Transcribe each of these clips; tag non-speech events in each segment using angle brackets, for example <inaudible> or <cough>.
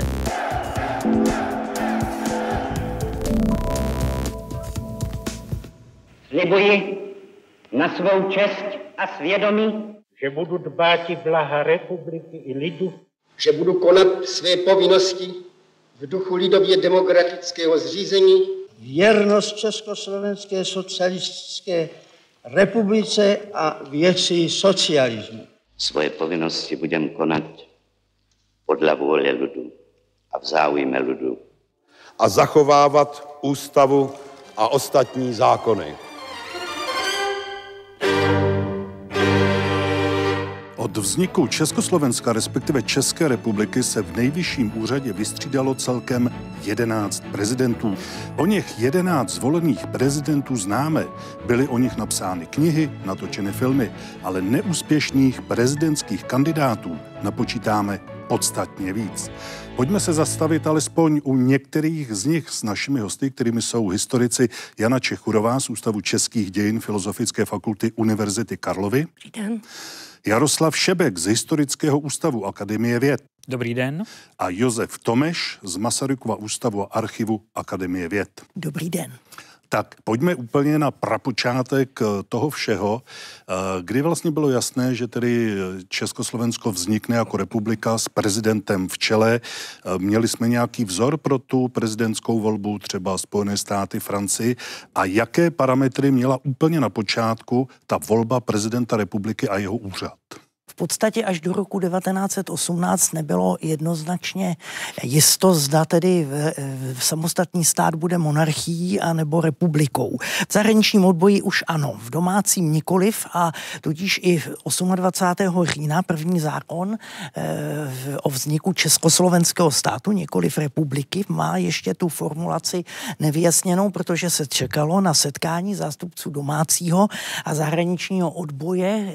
Ženevě. Slibuji na svou čest a svědomí, že budu dbát i blaha republiky i lidu, že budu konat své povinnosti v duchu lidově demokratického zřízení, věrnost Československé socialistické republice a věci socialismu. Svoje povinnosti budem konat podle vůle lidu a v záujme lidu. A zachovávat ústavu a ostatní zákony. Od vzniku Československa, respektive České republiky, se v nejvyšším úřadě vystřídalo celkem 11 prezidentů. O něch 11 zvolených prezidentů známe. Byly o nich napsány knihy, natočeny filmy, ale neúspěšných prezidentských kandidátů napočítáme podstatně víc. Pojďme se zastavit alespoň u některých z nich s našimi hosty, kterými jsou historici Jana Čechurová z Ústavu českých dějin Filozofické fakulty Univerzity Karlovy. Dobrý den. Jaroslav Šebek z Historického ústavu Akademie věd. Dobrý den. A Josef Tomeš z Masarykova ústavu a archivu Akademie věd. Dobrý den. Tak pojďme úplně na prapočátek eh, toho všeho, eh, kdy vlastně bylo jasné, že tedy Československo vznikne jako republika s prezidentem v čele. Eh, měli jsme nějaký vzor pro tu prezidentskou volbu, třeba Spojené státy, Francii. A jaké parametry měla úplně na počátku ta volba prezidenta republiky a jeho úřad? Podstatě až do roku 1918 nebylo jednoznačně jisto, zda tedy v, v samostatný stát bude monarchií a nebo republikou. V zahraničním odboji už ano, v domácím nikoliv a tudíž i 28. října první zákon e, o vzniku Československého státu, nikoliv republiky, má ještě tu formulaci nevyjasněnou, protože se čekalo na setkání zástupců domácího a zahraničního odboje,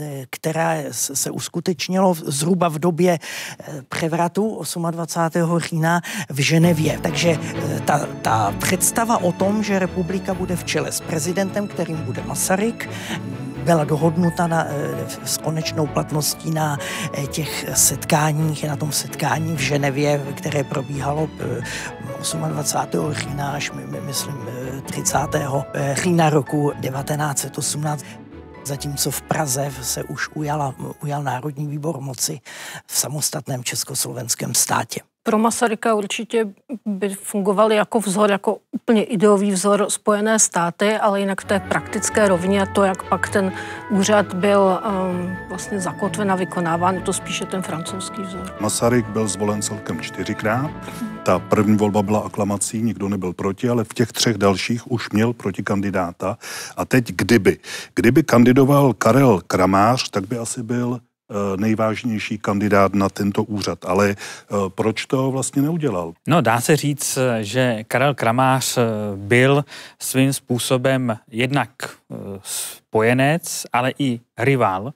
e, která se uskutečnilo zhruba v době eh, převratu 28. října v Ženevě. Takže eh, ta, ta představa o tom, že republika bude v čele s prezidentem, kterým bude Masaryk, byla dohodnuta na, eh, s konečnou platností na těch setkáních, na tom setkání v Ženevě, které probíhalo 28. října až, myslím, 30. října roku 1918 zatímco v Praze se už ujala, ujal Národní výbor moci v samostatném československém státě. Pro Masaryka určitě by fungovaly jako vzor, jako úplně ideový vzor Spojené státy, ale jinak v té praktické rovině a to, jak pak ten úřad byl um, vlastně zakotven a vykonáván, je to spíše ten francouzský vzor. Masaryk byl zvolen celkem čtyřikrát. Ta první volba byla aklamací, nikdo nebyl proti, ale v těch třech dalších už měl proti kandidáta. A teď kdyby. Kdyby kandidoval Karel Kramář, tak by asi byl Eh, nejvážnější kandidát na tento úřad. Ale eh, proč to vlastně neudělal? No, dá se říct, že Karel Kramář eh, byl svým způsobem jednak spojenec, ale i rival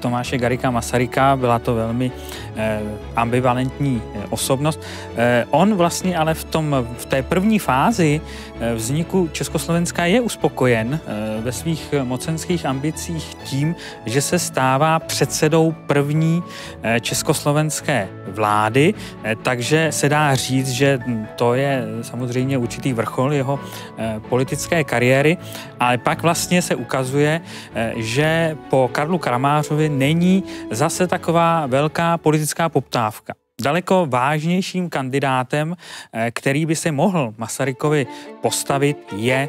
Tomáše Garika Masaryka. Byla to velmi eh, ambivalentní eh, osobnost. Eh, on vlastně ale v, tom, v té první fázi eh, vzniku Československa je uspokojen eh, ve svých mocenských ambicích tím, že se stává předsedou první eh, československé vlády, eh, takže se dá říct, že to je samozřejmě určitý vrchol jeho eh, politické kariéry, ale pak vlastně se ukazuje, eh, že po Karlu Kramářovi není zase taková velká politická poptávka. Daleko vážnějším kandidátem, který by se mohl Masarykovi postavit, je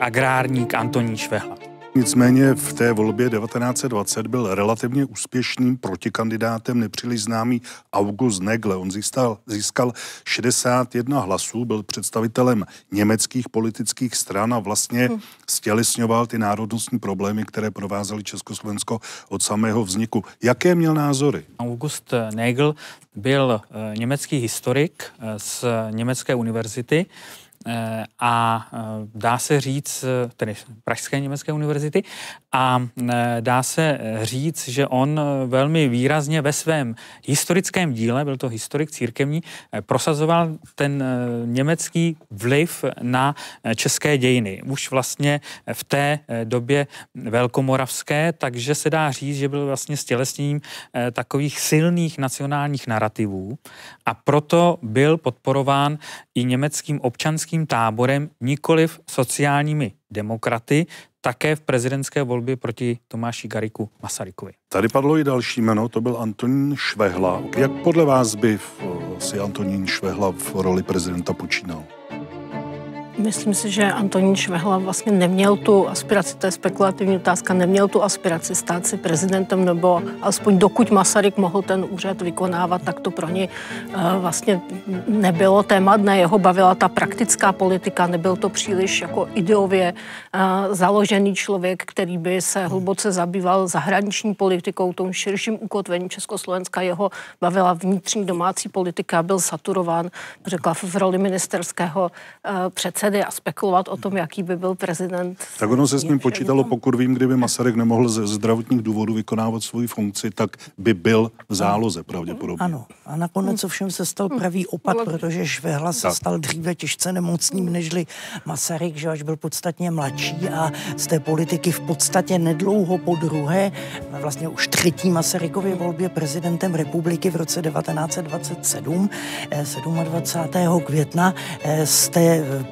agrárník Antonín Švehla. Nicméně v té volbě 1920 byl relativně úspěšným protikandidátem nepříliš známý August Negle. On získal, získal 61 hlasů, byl představitelem německých politických stran a vlastně hmm. stělesňoval ty národnostní problémy, které provázely Československo od samého vzniku. Jaké měl názory? August Nagel byl eh, německý historik eh, z německé univerzity a dá se říct, tedy Pražské německé univerzity, a dá se říct, že on velmi výrazně ve svém historickém díle, byl to historik církevní, prosazoval ten německý vliv na české dějiny. Už vlastně v té době velkomoravské, takže se dá říct, že byl vlastně stělesněním takových silných nacionálních narrativů a proto byl podporován i německým občanským táborem, nikoliv sociálními demokraty, také v prezidentské volbě proti Tomáši Gariku Masarykovi. Tady padlo i další jméno, to byl Antonín Švehla. Jak podle vás by si Antonín Švehla v roli prezidenta počínal? Myslím si, že Antonín Švehla vlastně neměl tu aspiraci, to je spekulativní otázka, neměl tu aspiraci stát se prezidentem, nebo alespoň dokud Masaryk mohl ten úřad vykonávat, tak to pro ně uh, vlastně nebylo téma dne. Jeho bavila ta praktická politika, nebyl to příliš jako ideově uh, založený člověk, který by se hluboce zabýval zahraniční politikou, tom širším ukotvením Československa. Jeho bavila vnitřní domácí politika, byl saturován, řekla v roli ministerského uh, předsedy předsedy a spekulovat o tom, jaký by byl prezident. Tak ono se s ním počítalo, pokud vím, kdyby Masaryk nemohl ze zdravotních důvodů vykonávat svoji funkci, tak by byl v záloze pravděpodobně. Ano. A nakonec ovšem se stal pravý opak, protože Švehla se stal dříve těžce nemocným, nežli Masaryk, že až byl podstatně mladší a z té politiky v podstatě nedlouho po druhé, vlastně už třetí Masarykově volbě prezidentem republiky v roce 1927, 27. Eh, května, eh, z té eh,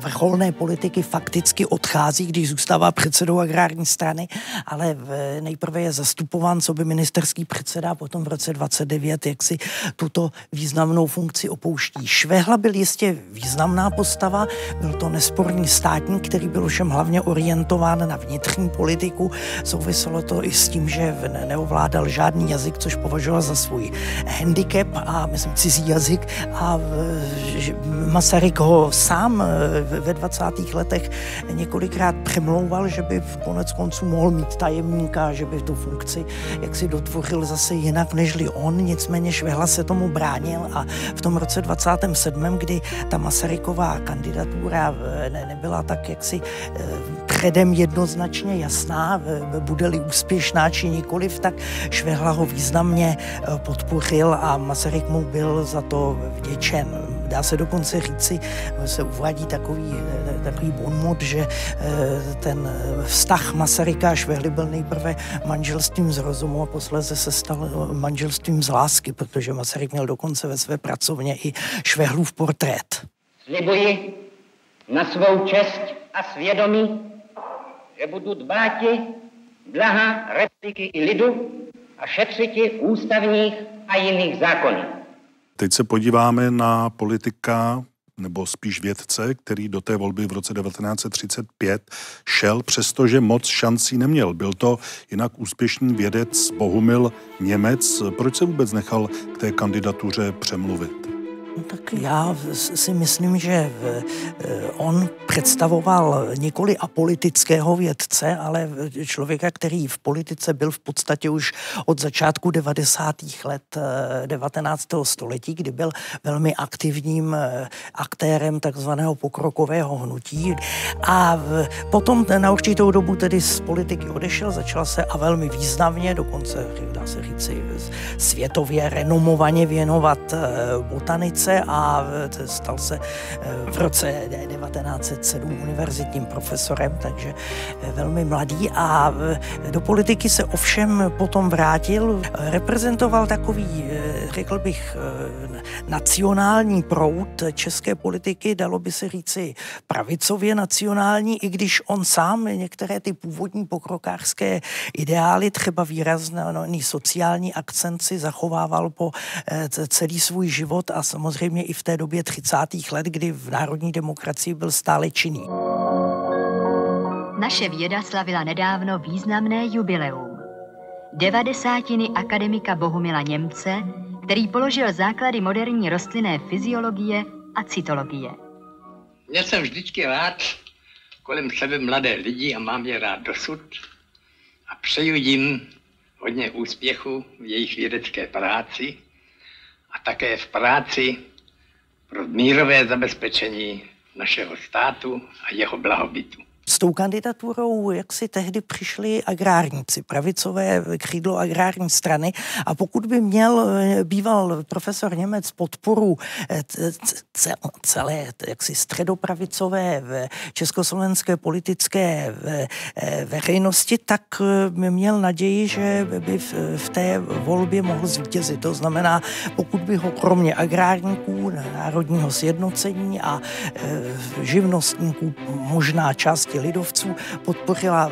vrcholné politiky fakticky odchází, když zůstává předsedou agrární strany, ale nejprve je zastupován co by ministerský předseda, potom v roce 29 jak si tuto významnou funkci opouští. Švehla byl jistě významná postava, byl to nesporný státník, který byl všem hlavně orientován na vnitřní politiku. Souviselo to i s tím, že neovládal žádný jazyk, což považoval za svůj handicap a myslím cizí jazyk a Masaryk ho sám ve 20. letech několikrát přemlouval, že by v konec konců mohl mít tajemníka, že by tu funkci jak si dotvořil zase jinak nežli on, nicméně Švehla se tomu bránil a v tom roce 27., kdy ta Masaryková kandidatura eh, ne, nebyla tak jaksi eh, předem jednoznačně jasná, eh, bude-li úspěšná či nikoliv, tak Švehla ho významně podpořil a Masaryk mu byl za to vděčen. Dá se dokonce říci, se uvádí takový, takový bonmot, že ten vztah Masaryka a Švehly byl nejprve manželstvím z rozumu a posléze se stal manželstvím z lásky, protože Masaryk měl dokonce ve své pracovně i Švehlův portrét. Slibuji na svou čest a svědomí, že budu dbáti blaha republiky i lidu a šetřiti ústavních a jiných zákonů. Teď se podíváme na politika nebo spíš vědce, který do té volby v roce 1935 šel, přestože moc šancí neměl. Byl to jinak úspěšný vědec Bohumil Němec. Proč se vůbec nechal k té kandidatuře přemluvit? No tak já si myslím, že eh, on představoval nikoli apolitického vědce, ale člověka, který v politice byl v podstatě už od začátku 90. let 19. Eh, století, kdy byl velmi aktivním eh, aktérem takzvaného pokrokového hnutí. A potom na určitou dobu tedy z politiky odešel, začal se a velmi významně, dokonce dá se říci světově renomovaně věnovat botanice Americe a stal se eh, v roce 1907 univerzitním profesorem, takže eh, velmi mladý a eh, do politiky se ovšem potom vrátil. Reprezentoval takový, řekl bych, nacionální proud české politiky, dalo by se říci pravicově nacionální, i když on sám některé ty původní pokrokářské ideály, třeba výrazný sociální akcent si zachovával po celý svůj život a samozřejmě i v té době 30. let, kdy v národní demokracii byl stále činný. Naše věda slavila nedávno významné jubileum. Devadesátiny akademika Bohumila Němce, který položil základy moderní rostlinné fyziologie a cytologie. Já jsem vždycky rád kolem sebe mladé lidi a mám je rád dosud a přeju jim hodně úspěchu v jejich vědecké práci a také v práci pro mírové zabezpečení našeho státu a jeho blahobytu. S tou kandidaturou, jak si tehdy přišli agrárníci, pravicové křídlo agrární strany a pokud by měl eh, býval profesor Němec podporu eh, celé jaksi středopravicové v československé politické eh, veřejnosti, tak měl naději, že by v té volbě mohl zvítězit. To znamená, pokud by ho kromě agrárníků, národního sjednocení a živnostníků možná část části lidovců podpořila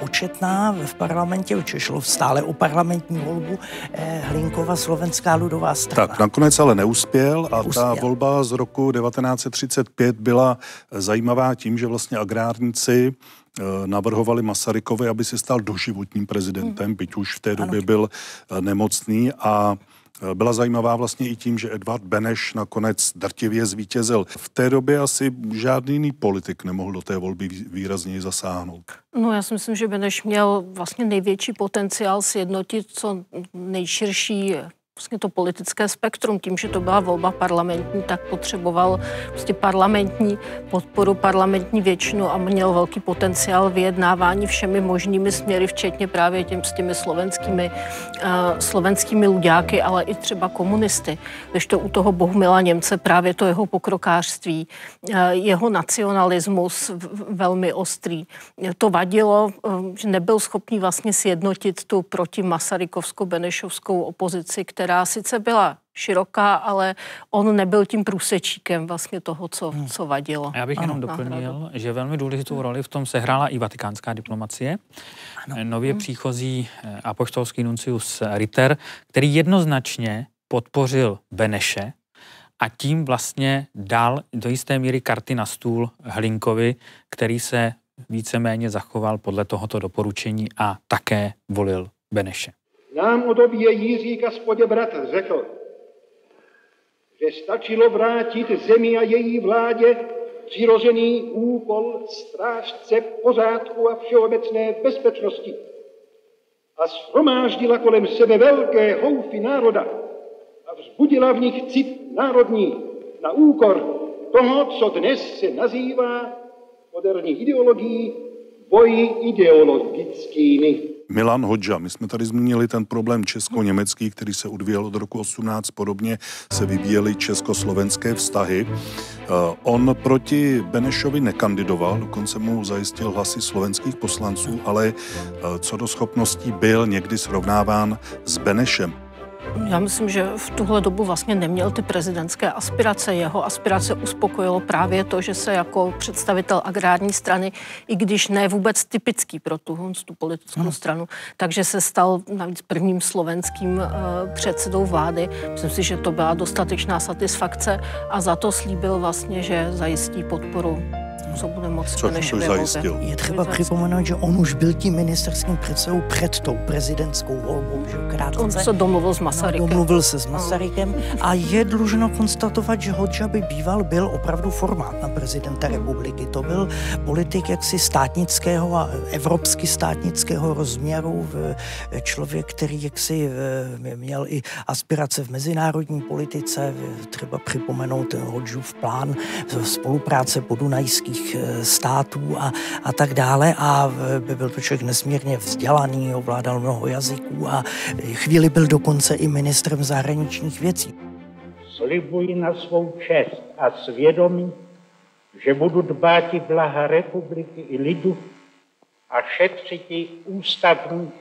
početná v parlamentě, už šlo stále o parlamentní volbu eh, Hlinkova slovenská ludová strana. Tak nakonec ale neuspěl a neuspěl. ta volba z roku 1935 byla zajímavá tím, že vlastně agrárníci eh, navrhovali Masarykovi, aby se stal doživotním prezidentem, hmm. byť už v té době ano. byl eh, nemocný a Eh, byla zajímavá vlastně i tím, že Edvard Beneš nakonec drtivě zvítězil. V té době asi žádný jiný politik nemohl do té volby výrazněji zasáhnout. No já si myslím, že Beneš měl vlastně největší potenciál sjednotit co nejširší vlastně to politické spektrum. Tím, že to byla volba parlamentní, tak potřeboval prostě parlamentní podporu, parlamentní většinu a měl velký potenciál vyjednávání všemi možnými směry, včetně právě těm, s těmi slovenskými, uh, slovenskými ludáky, ale i třeba komunisty. Když to u toho Bohumila Němce právě to jeho pokrokářství, uh, jeho nacionalismus velmi ostrý. To vadilo, uh, že nebyl schopný vlastně sjednotit tu proti Masarykovskou-Benešovskou opozici, která která sice byla široká, ale on nebyl tím průsečíkem vlastně toho, co, hmm. co vadilo. Já bych ano, jenom doplnil, že velmi důležitou roli v tom sehrála i vatikánská diplomacie. Ano. Nově hmm. příchozí eh, apoštolský nuncius Ritter, který jednoznačně podpořil Beneše a tím vlastně dal do jisté míry karty na stůl Hlinkovi, který se víceméně zachoval podle tohoto doporučení a také volil Beneše nám o době Jiří Kaspodě bratr řekl, že stačilo vrátit zemi a její vládě přirozený úkol strážce pořádku a všeobecné bezpečnosti a shromáždila kolem sebe velké houfy národa a vzbudila v nich cit národní na úkor toho, co dnes se nazývá moderní ideologií boji ideologickými. Milan Hodža. My jsme tady zmínili ten problém česko-německý, který se odvíjel od roku 18. Podobně se vyvíjely československé vztahy. Eh, on proti Benešovi nekandidoval, dokonce mu zajistil hlasy slovenských poslanců, ale eh, co do schopností byl někdy srovnáván s Benešem. Já myslím, že v tuhle dobu vlastně neměl ty prezidentské aspirace. Jeho aspirace uspokojilo právě to, že se jako představitel agrární strany, i když ne vůbec typický pro tu, tu politickou hmm. stranu, takže se stal navíc prvním slovenským uh, předsedou vlády. Myslím si, že to byla dostatečná satisfakce a za to slíbil vlastně, že zajistí podporu co bude moc co, než zajistil. Je třeba připomenout, že on už byl tím ministerským předsedou před tou prezidentskou volbou. Že krátce. On se domluvil s Masarykem. No, domluvil se s Masarykem a je dlužno konstatovat, že Hodža by býval byl opravdu formát na prezidenta republiky. To byl politik jaksi státnického a evropsky státnického rozměru, člověk, který jaksi měl i aspirace v mezinárodní politice, třeba připomenout Hodžův plán spolupráce podunajských Spojených eh, států a, a tak dále a byl to člověk nesmírně vzdělaný, ovládal mnoho jazyků a chvíli byl dokonce i ministrem zahraničních věcí. Slibuji na svou čest a svědomí, že budu dbát blaha republiky i lidu a šetřit ústavních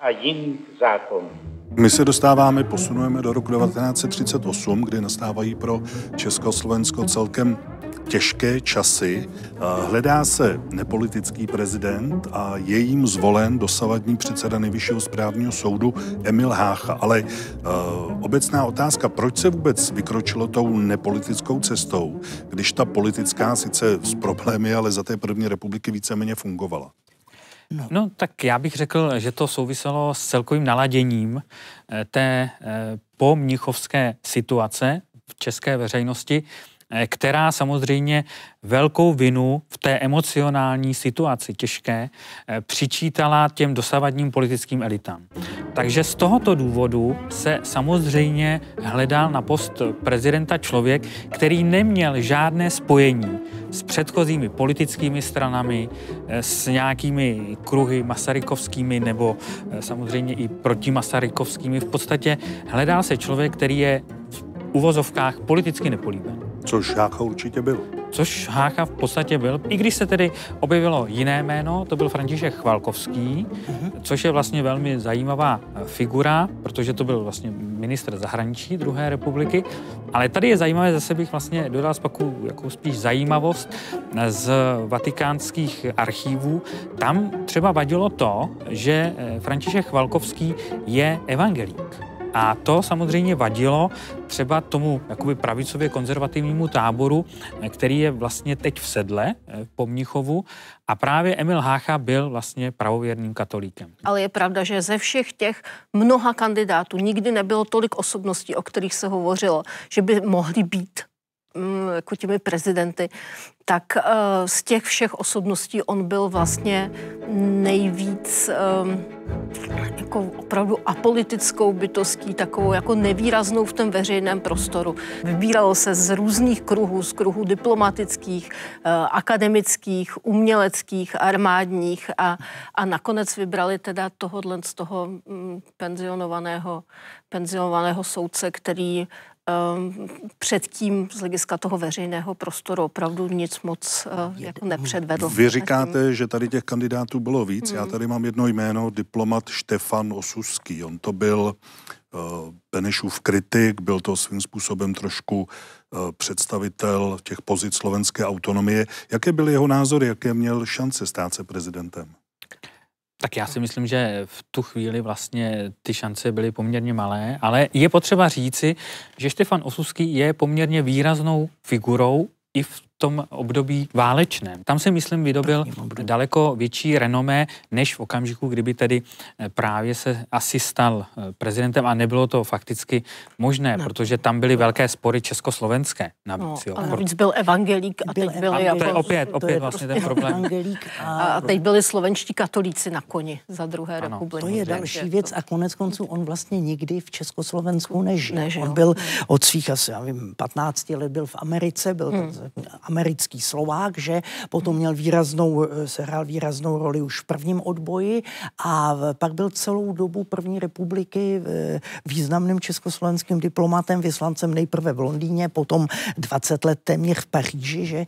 a jiných zákonů. My se dostáváme, posunujeme do roku 1938, kdy nastávají pro Československo celkem těžké časy. Hledá se nepolitický prezident a je jim zvolen dosavadní předseda nejvyššího správního soudu Emil Hácha. Ale uh, obecná otázka, proč se vůbec vykročilo tou nepolitickou cestou, když ta politická sice s problémy, ale za té první republiky víceméně fungovala? No. no, tak já bych řekl, že to souviselo s celkovým naladěním eh, té eh, pomnichovské situace v české veřejnosti, která samozřejmě velkou vinu v té emocionální situaci těžké eh, přičítala těm dosavadním politickým elitám. Takže z tohoto důvodu se samozřejmě hledal na post prezidenta člověk, který neměl žádné spojení s předchozími politickými stranami, eh, s nějakými kruhy masarykovskými nebo eh, samozřejmě i protimasarykovskými. V podstatě hledal se člověk, který je v uvozovkách politicky nepolíben. Což Hácha určitě byl. Což Hácha v podstatě byl. I když se tedy objevilo jiné jméno, to byl František Chvalkovský, uh-huh. což je vlastně velmi zajímavá figura, protože to byl vlastně ministr zahraničí druhé republiky. Ale tady je zajímavé, zase bych vlastně dodal spaku jako spíš zajímavost z vatikánských archívů. Tam třeba vadilo to, že František Chvalkovský je evangelík. A to samozřejmě vadilo třeba tomu jakoby pravicově konzervativnímu táboru, který je vlastně teď v sedle eh, po Mnichovu a právě Emil Hácha byl vlastně pravověrným katolíkem. Ale je pravda, že ze všech těch mnoha kandidátů nikdy nebylo tolik osobností, o kterých se hovořilo, že by mohli být jako těmi prezidenty, tak uh, z těch všech osobností on byl vlastně nejvíc um, jako opravdu apolitickou bytostí, takovou jako nevýraznou v tom veřejném prostoru. Vybíralo se z různých kruhů, z kruhů diplomatických, uh, akademických, uměleckých, armádních a, a nakonec vybrali teda tohohle z toho um, penzionovaného, penzionovaného soudce, který předtím z hlediska toho veřejného prostoru opravdu nic moc uh, jako nepředvedl. Vy říkáte, že tady těch kandidátů bylo víc. Hmm. Já tady mám jedno jméno, diplomat Štefan Osuský. On to byl uh, Benešův kritik, byl to svým způsobem trošku uh, představitel těch pozic slovenské autonomie. Jaké byly jeho názory, jaké měl šance stát se prezidentem? Tak já si myslím, že v tu chvíli vlastně ty šance byly poměrně malé, ale je potřeba říci, že Štefan Osuský je poměrně výraznou figurou i v tom období válečném. Tam si myslím vydobil daleko větší renomé, než v okamžiku, kdyby tedy eh, právě se asi stal eh, prezidentem a nebylo to fakticky možné, no. protože tam byly velké spory československé navíc. No, jo. navíc byl evangelík a byl teď byli... A to je opět, opět je vlastně prostě ten problém. A, a teď byli slovenští katolíci na koni za druhé ano, republiky. To je další věc a konec konců on vlastně nikdy v Československu nežil. nežil. On byl od svých asi, já vím, 15 let byl v Americe, byl hmm americký Slovák, že potom měl výraznou, eh, sehrál výraznou roli už v prvním odboji a pak byl celou dobu první republiky eh, významným československým diplomatem, vyslancem nejprve v Londýně, potom 20 let téměř v Paříži, že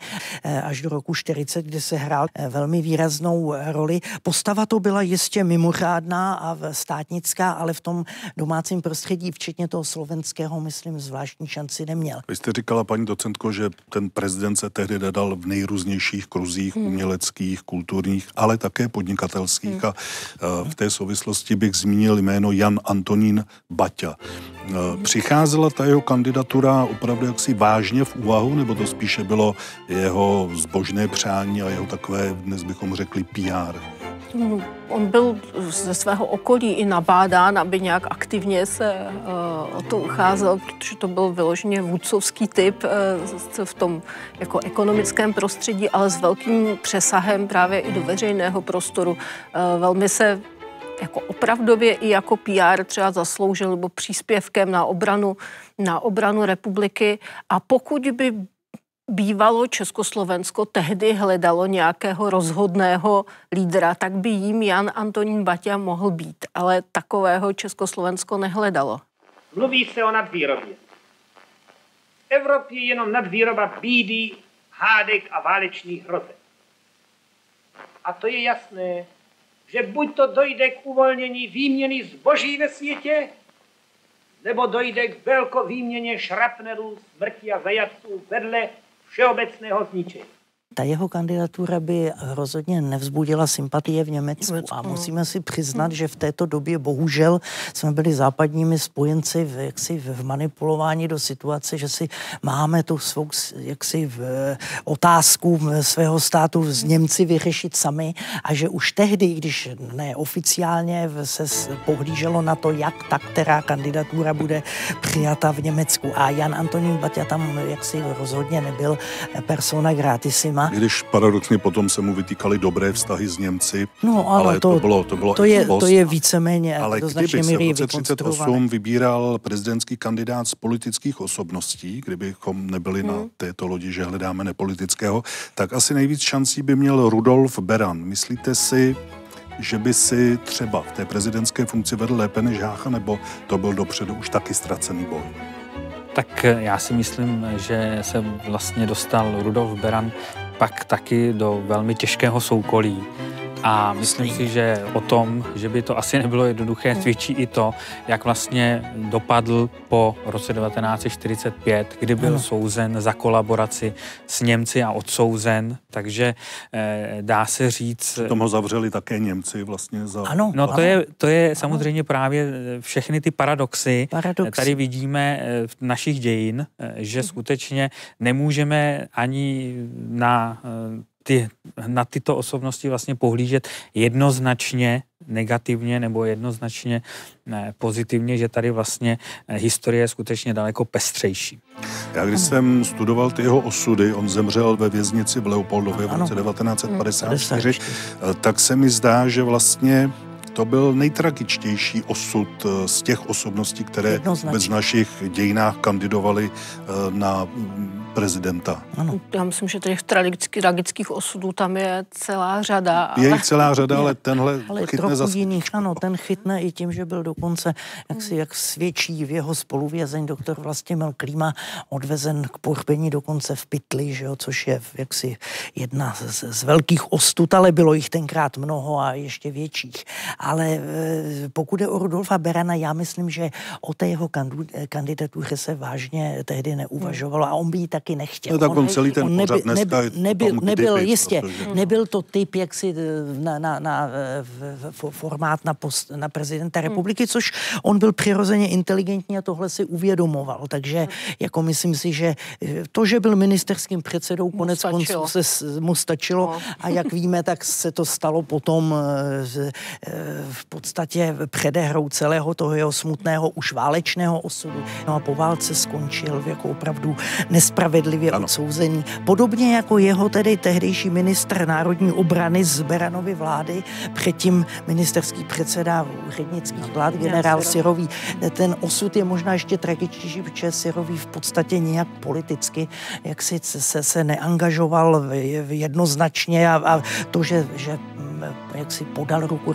eh, až do roku 40, kde se hrál velmi výraznou roli. Postava to byla jistě mimořádná a státnická, ale v tom domácím prostředí, včetně toho slovenského, myslím, zvláštní šanci neměl. Vy jste říkala, paní docentko, že ten prezident se tehdy nedal v nejrůznějších kruzích hmm. uměleckých, kulturních, ale také podnikatelských. Hmm. A v té souvislosti bych zmínil jméno Jan Antonín Baťa. Přicházela ta jeho kandidatura opravdu jaksi vážně v úvahu, nebo to spíše bylo jeho zbožné přání a jeho takové, dnes bychom řekli, PR? On byl ze svého okolí i nabádán, aby nějak aktivně se uh, o to ucházel, protože to byl vyloženě vůdcovský typ uh, v tom jako ekonomickém prostředí, ale s velkým přesahem právě i do veřejného prostoru. Uh, velmi se jako opravdově i jako PR třeba zasloužil nebo příspěvkem na obranu, na obranu republiky a pokud by bývalo Československo tehdy hledalo nějakého rozhodného lídra, tak by jím Jan Antonín Baťa mohl být, ale takového Československo nehledalo. Mluví se o nadvýrobě. V Evropě je jenom nadvýroba bídy, hádek a válečných hrozeb. A to je jasné, že buď to dojde k uvolnění výměny zboží ve světě, nebo dojde k velkovýměně šrapnelů, smrti a zajatců vedle všeobecného zničení. Ta jeho kandidatura by rozhodně nevzbudila sympatie v Německu a musíme si přiznat, že v této době bohužel jsme byli západními spojenci v, jaksi v manipulování do situace, že si máme tu svou jaksi v otázku svého státu z Němci vyřešit sami a že už tehdy, když ne oficiálně se pohlíželo na to, jak ta která kandidatura bude přijata v Německu. A Jan Antonín Baťa tam jaksi rozhodně nebyl persona gratisima Berana. Když paradoxně potom se mu vytýkali dobré vztahy s Němci, no, ale, ale to, to, bylo, to bylo to je, to je víceméně Ale do kdyby se v roce 38 vybíral prezidentský kandidát z politických osobností, kdybychom nebyli hmm. na této lodi, že hledáme nepolitického, tak asi nejvíc šancí by měl Rudolf Beran. Myslíte si, že by si třeba v té prezidentské funkci vedl lépe než Hácha, nebo to byl dopředu už taky ztracený boj? Tak já si myslím, že se vlastně dostal Rudolf Beran pak taky do velmi těžkého soukolí a myslím si, že o tom, že by to asi nebylo jednoduché, hmm. svědčí i to, jak vlastně dopadl po roce 1945, kdy byl ano. souzen za kolaboraci s Němci a odsouzen, takže eh, dá se říct... Tom ho zavřeli také Němci vlastně za... Ano. No to je, to je samozřejmě právě eh, všechny ty paradoxy. paradoxy. Tady vidíme eh, v našich dějin, eh, že hmm. skutečně nemůžeme ani na ty, na tyto osobnosti vlastně pohlížet jednoznačně negativně nebo jednoznačně ne, pozitivně, že tady vlastně eh, historie je skutečně daleko pestřejší. Já když jsem studoval ty jeho osudy, on zemřel ve věznici v Leopoldově v roce 1954, eh, tak se mi zdá, že vlastně to byl nejtragičtější osud eh, z těch osobností, které v našich dějinách kandidovaly na prezidenta. Ano. Já myslím, že těch tragických, tragických osudů tam je celá řada. Ale... Je jich celá řada, ale tenhle ale chytne zase. jiných, ano, ten chytne i tím, že byl dokonce, jak si jak svědčí v jeho spoluvězeň doktor Vlastimil Klíma, odvezen k pohřbení dokonce v pytli, že jo, což je jaksi jedna z, z velkých ostud, ale bylo jich tenkrát mnoho a ještě větších. Ale e, pokud je o Rudolfa Berana, já myslím, že o té jeho kandidatuře se vážně tehdy neuvažovalo a on by ji tak taky nechtěl. No tak on, on celý ten on nebyl, dneska nebyl, nebyl, nebyl jistě, protože... nebyl to typ jaksi eh, na, na, na v, v, formát na, post, na prezidenta hmm. republiky, což on byl přirozeně inteligentní a tohle si uvědomoval. Takže hmm. jako myslím si, že eh, to, že byl ministerským předsedou, mu konec konců se mu stačilo no. a jak víme, tak se to stalo potom eh, v podstatě předehrou celého toho jeho smutného už válečného osudu. No a po válce skončil jako opravdu nespravedlivý spravedlivě ano. odsouzený. Podobně jako jeho tedy tehdejší ministr národní obrany z Beranovy vlády, předtím ministerský předseda úřednických vlád, generál Sirový. Ten osud je možná ještě tragičtější, protože Sirový v podstatě nějak politicky jak si se, se neangažoval jednoznačně a, a to, že, že jak si podal ruku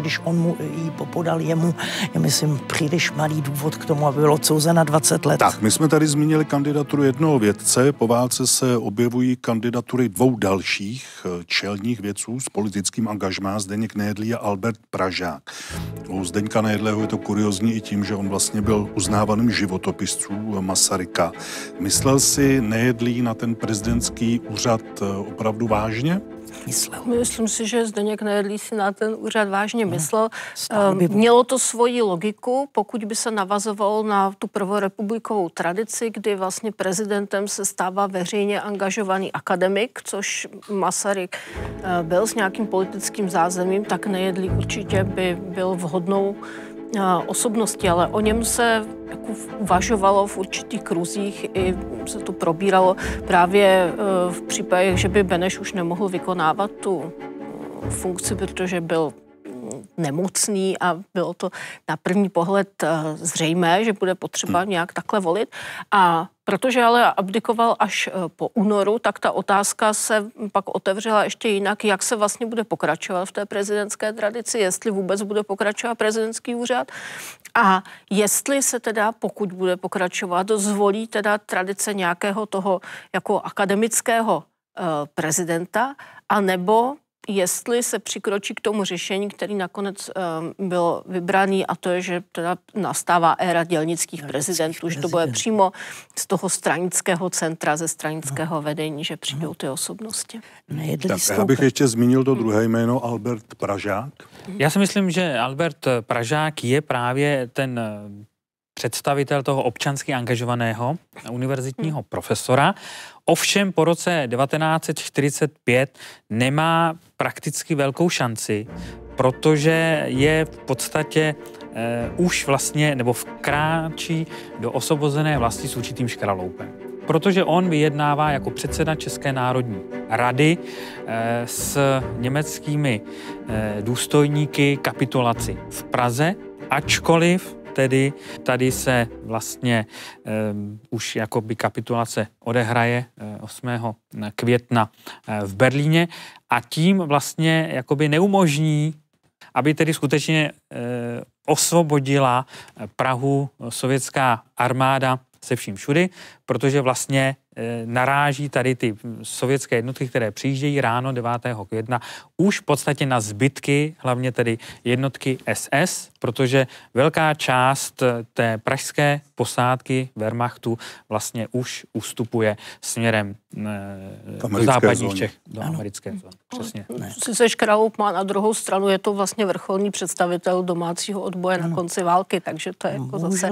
Když on mu ji podal jemu, je myslím příliš malý důvod k tomu, aby byl odsouzen na 20 let. Tak, my jsme tady zmínili kandidaturu jednoho vědce, po válce se objevují kandidatury dvou dalších eh, čelních vědců s politickým angažmá, Zdeněk Nejedlý a Albert Pražák. U Zdeňka Nejedlého je to kuriozní i tím, že on vlastně byl uznávaným životopisců Masaryka. Myslel si Nejedlý na ten prezidentský úřad eh, opravdu vážně? Myslel. Myslím si, že Zdeněk Nejedlý si na ten úřad vážně hmm. myslel. By... Mělo to svoji logiku, pokud by se navazovalo na tu prvorepublikovou tradici, kdy vlastně prezidentem se stává veřejně angažovaný akademik, což Masaryk eh, byl s nějakým politickým zázemím, tak Nejedlý určitě by byl vhodnou osobnosti, ale o něm se jako uvažovalo v určitých kruzích, i se to probíralo právě e, v případě, že by Beneš už nemohl vykonávat tu e, funkci, protože byl nemocný a bylo to na první pohled eh, zřejmé, že bude potřeba hmm. nějak takhle volit. A protože ale abdikoval až eh, po únoru, tak ta otázka se pak otevřela ještě jinak, jak se vlastně bude pokračovat v té prezidentské tradici, jestli vůbec bude pokračovat prezidentský úřad a jestli se teda, pokud bude pokračovat, zvolí teda tradice nějakého toho jako akademického eh, prezidenta, anebo jestli se přikročí k tomu řešení, který nakonec um, bylo vybraný a to je, že teda nastává éra dělnických prezidentů, že to bude přímo z toho stranického centra, ze stranického no. vedení, že přijdou ty osobnosti. Tak já bych ještě zmínil to druhé jméno Albert Pražák. Já si myslím, že Albert Pražák je právě ten představitel toho občansky angažovaného univerzitního profesora. Ovšem po roce 1945 nemá prakticky velkou šanci, protože je v podstatě uh, už vlastně, nebo vkráčí do osobozené vlasti s určitým škraloupem. protože on vyjednává jako předseda České národní rady eh, s německými eh, důstojníky kapitulaci v Praze, ačkoliv tedy tady se vlastně um, už jakoby kapitulace odehraje 8. května v Berlíně a tím vlastně jakoby neumožní aby tedy skutečně e, osvobodila Prahu sovětská armáda se vším všudy, protože vlastně Eh, naráží tady ty sovětské jednotky, které přijíždějí ráno 9. května, už v podstatě na zbytky, hlavně tedy jednotky SS, protože velká část eh, té pražské posádky Wehrmachtu vlastně už ustupuje směrem eh, do západních zóně. Čech, do ano. americké zóny. Přesně. Ne. Sice Škraloup má na druhou stranu, je to vlastně vrcholný představitel domácího odboje ano. na konci války, takže to je jako zase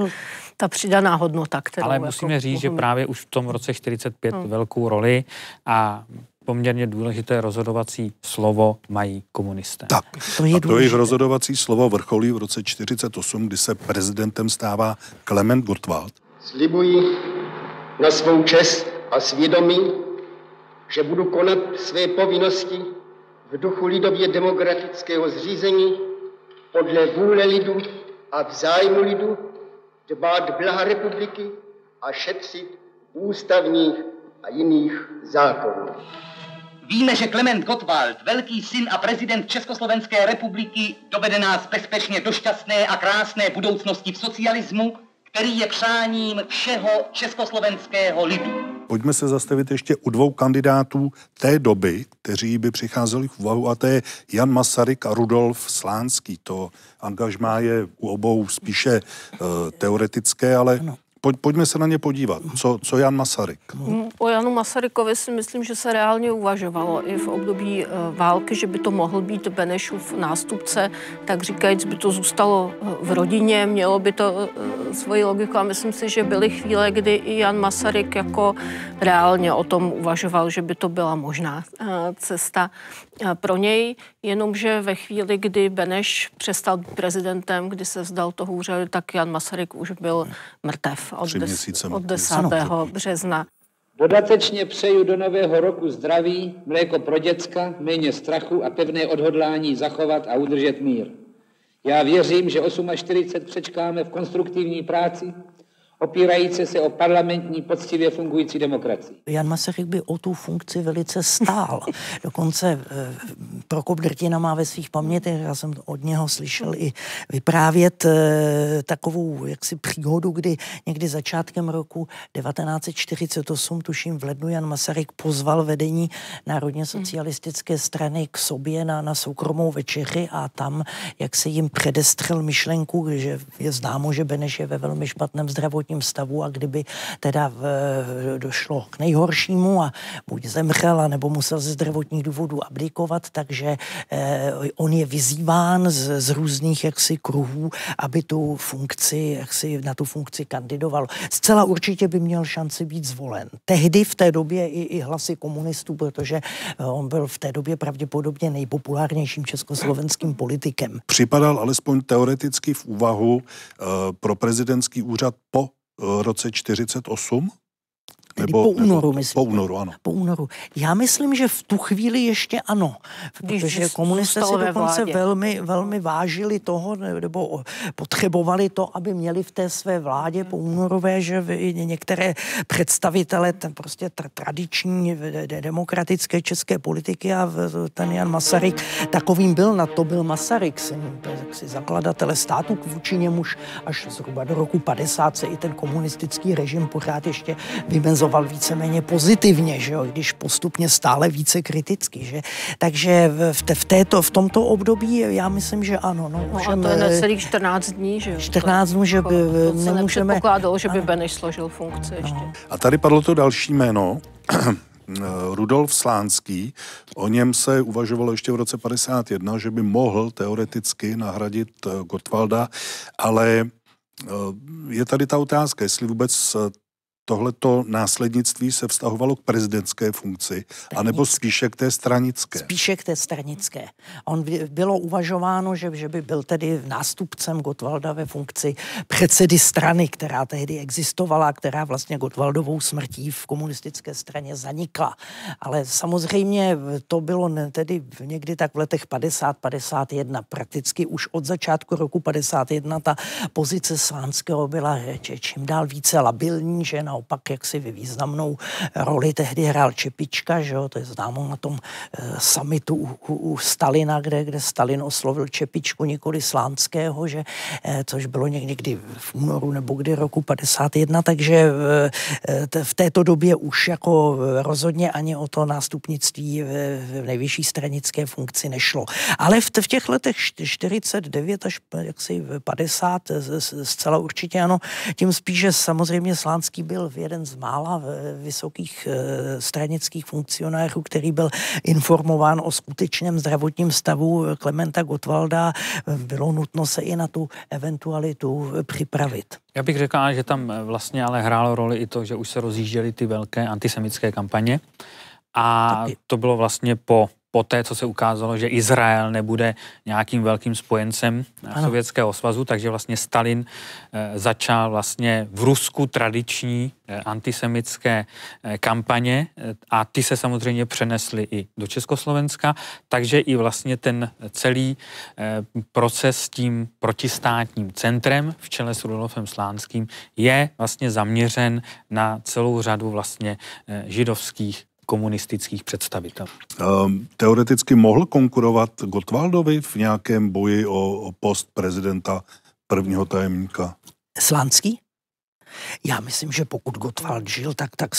ta přidaná hodnota, kterou Ale musíme jako říct, že právě už v tom roce 45 hmm. velkou roli a poměrně důležité rozhodovací slovo mají komunisté. Tak, to je a to jejich rozhodovací slovo vrcholí v roce 48, kdy se prezidentem stává Klement Gottwald. Slibuji na svou čest a svědomí, že budu konat své povinnosti v duchu lidově demokratického zřízení podle vůle lidu a v zájmu lidu dbát blaha republiky a šetřit ústavních a jiných zákonů. Víme, že Klement Gottwald, velký syn a prezident Československé republiky, dovede nás bezpečně do šťastné a krásné budoucnosti v socialismu, který je přáním všeho československého lidu. Pojďme se zastavit ještě u dvou kandidátů té doby, kteří by přicházeli v úvahu, a to je Jan Masaryk a Rudolf Slánský. To angažmá je u obou spíše uh, teoretické, ale ano. Pojď, pojďme se na ně podívat. Co, co Jan Masaryk? Mm, o Janu Masarykovi si myslím, že se reálně uvažovalo i v období uh, války, že by to mohl být Benešův nástupce, tak říkajíc by to zůstalo uh, v rodině, mělo by to uh, svoji logiku a myslím si, že byly chvíle, kdy i Jan Masaryk jako reálně o tom uvažoval, že by to byla možná cesta pro něj, jenomže ve chvíli, kdy Beneš přestal být prezidentem, kdy se vzdal toho úřadu, tak Jan Masaryk už byl mrtev od, des, od 10. března. Dodatečně přeju do nového roku zdraví, mléko pro děcka, méně strachu a pevné odhodlání zachovat a udržet mír. Já věřím, že 48 přečkáme v konstruktivní práci, opírající se o parlamentní poctivě fungující demokracii. Jan Masaryk by o tu funkci velice stál. <laughs> Dokonce eh, Prokop Drtina má ve svých pamětech, já jsem od něho slyšel i vyprávět eh, takovou jaksi příhodu, kdy někdy začátkem roku 1948, tuším v lednu, Jan Masaryk pozval vedení Národně socialistické strany k sobě na, na soukromou večeři a tam, jak se jim předestřel myšlenku, že je známo, že Beneš je ve velmi špatném zdravotní zdravotním stavu a kdyby teda v, došlo k nejhoršímu a buď zemřel, nebo musel ze zdravotních důvodů abdikovat, takže eh, on je vyzýván z, z různých jaksi kruhů, aby tu funkci, jaksi na tu funkci kandidoval. Zcela určitě by měl šanci být zvolen. Tehdy v té době i, i hlasy komunistů, protože eh, on byl v té době pravděpodobně nejpopulárnějším československým politikem. Připadal alespoň teoreticky v úvahu uh, pro prezidentský úřad po roce 48? Tedy nebo, po únoru, nebo, myslím. Po únoru, ano. Po únoru. Já myslím, že v tu chvíli ještě ano, protože komunisté si dokonce velmi, velmi vážili toho, nebo potřebovali to, aby měli v té své vládě po únorové, že některé představitele ten prostě tra- tradiční demokratické české politiky a ten Jan Masaryk takovým byl, na to byl Masaryk, si zakladatele státu, vůči němuž až zhruba do roku 50 se i ten komunistický režim pořád ještě vymezoval vyjadřoval víceméně pozitivně, že jo, když postupně stále více kriticky. Že? Takže v, v, této, v tomto období já myslím, že ano. No, no všem, a to je necelých 14 dní, že jo? 14 dní, že by to nemůžeme... To že by Beneš složil funkci ještě. No. A tady padlo to další jméno, <clears throat> Rudolf Slánský, o něm se uvažovalo ještě v roce 51, že by mohl teoreticky nahradit eh, Gottwalda, ale eh, je tady ta otázka, jestli vůbec tohleto následnictví se vztahovalo k prezidentské funkci, Stranické. anebo spíše k té stranické? Spíše k té stranické. On bylo uvažováno, že, že by byl tedy nástupcem Gotwalda ve funkci předsedy strany, která tehdy existovala, která vlastně Gotwaldovou smrtí v komunistické straně zanikla. Ale samozřejmě to bylo tedy někdy tak v letech 50-51, prakticky už od začátku roku 51 ta pozice Slánského byla čím dál více labilní, že naopak jaksi významnou roli tehdy hrál Čepička, že jo, to je známo na tom uh, summitu u, u, u Stalina, kde, kde Stalin oslovil Čepičku, nikoli Slánského, že, uh, což bylo někdy v únoru nebo kdy roku 51, takže uh, v této době už jako rozhodně ani o to nástupnictví v, v nejvyšší stranické funkci nešlo. Ale v, v těch letech 49 až jaksi 50 zcela určitě ano, tím spíše samozřejmě Slánský byl jeden z mála vysokých eh, stranických funkcionářů, který byl informován o skutečném zdravotním stavu Klementa Gottwalda. Bylo nutno se i na tu eventualitu připravit. Já bych řekl, že tam vlastně ale hrálo roli i to, že už se rozjížděly ty velké antisemické kampaně. A Taky. to bylo vlastně po poté, co se ukázalo, že Izrael nebude nějakým velkým spojencem ano. Sovětského svazu, takže vlastně Stalin e, začal vlastně v Rusku tradiční e, antisemické e, kampaně a ty se samozřejmě přenesly i do Československa, takže i vlastně ten celý proces s tím protistátním centrem v čele s Rudolfem Slánským je vlastně zaměřen na celou řadu vlastně židovských komunistických představitelů. Um, teoreticky mohl konkurovat Gotwaldovi v nějakém boji o, o post prezidenta prvního tajemníka? Slánský? Já myslím, že pokud Gottwald žil, tak, tak